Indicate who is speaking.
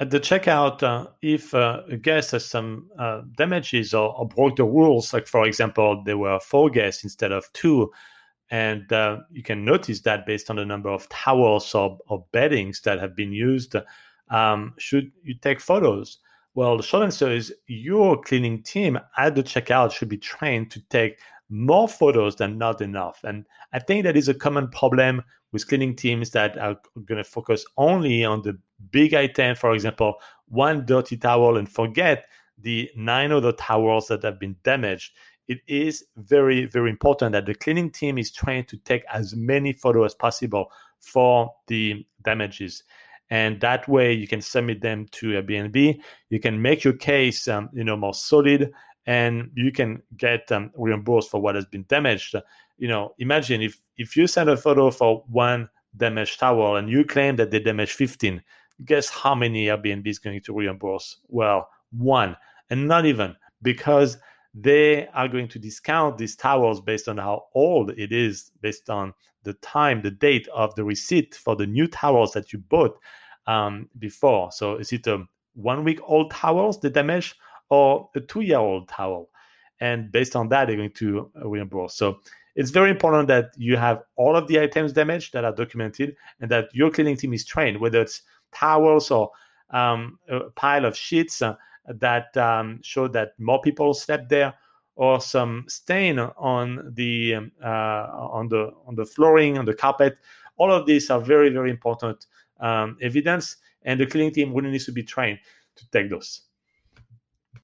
Speaker 1: at the checkout, uh, if uh, a guest has some uh, damages or, or, broke the rules, like for example, there were four guests instead of two, and uh, you can notice that based on the number of towels or, or beddings that have been used, um, should you take photos? Well, the short answer is your cleaning team at the checkout should be trained to take more photos than not enough. And I think that is a common problem with cleaning teams that are going to focus only on the big item, for example, one dirty towel and forget the nine other towels that have been damaged. It is very, very important that the cleaning team is trained to take as many photos as possible for the damages and that way you can submit them to Airbnb. You can make your case, um, you know, more solid, and you can get um, reimbursed for what has been damaged. You know, imagine if if you send a photo for one damaged towel and you claim that they damaged 15, guess how many Airbnb is going to reimburse? Well, one, and not even because they are going to discount these towels based on how old it is, based on the time, the date of the receipt for the new towels that you bought um, before. So is it a one week old towels the damage or a two year old towel? And based on that, they're going to reimburse. So it's very important that you have all of the items damaged that are documented and that your cleaning team is trained, whether it's towels or um, a pile of sheets uh, that um, show that more people slept there or some stain on the um, uh, on the on the flooring on the carpet all of these are very very important um, evidence, and the cleaning team really needs to be trained to take those.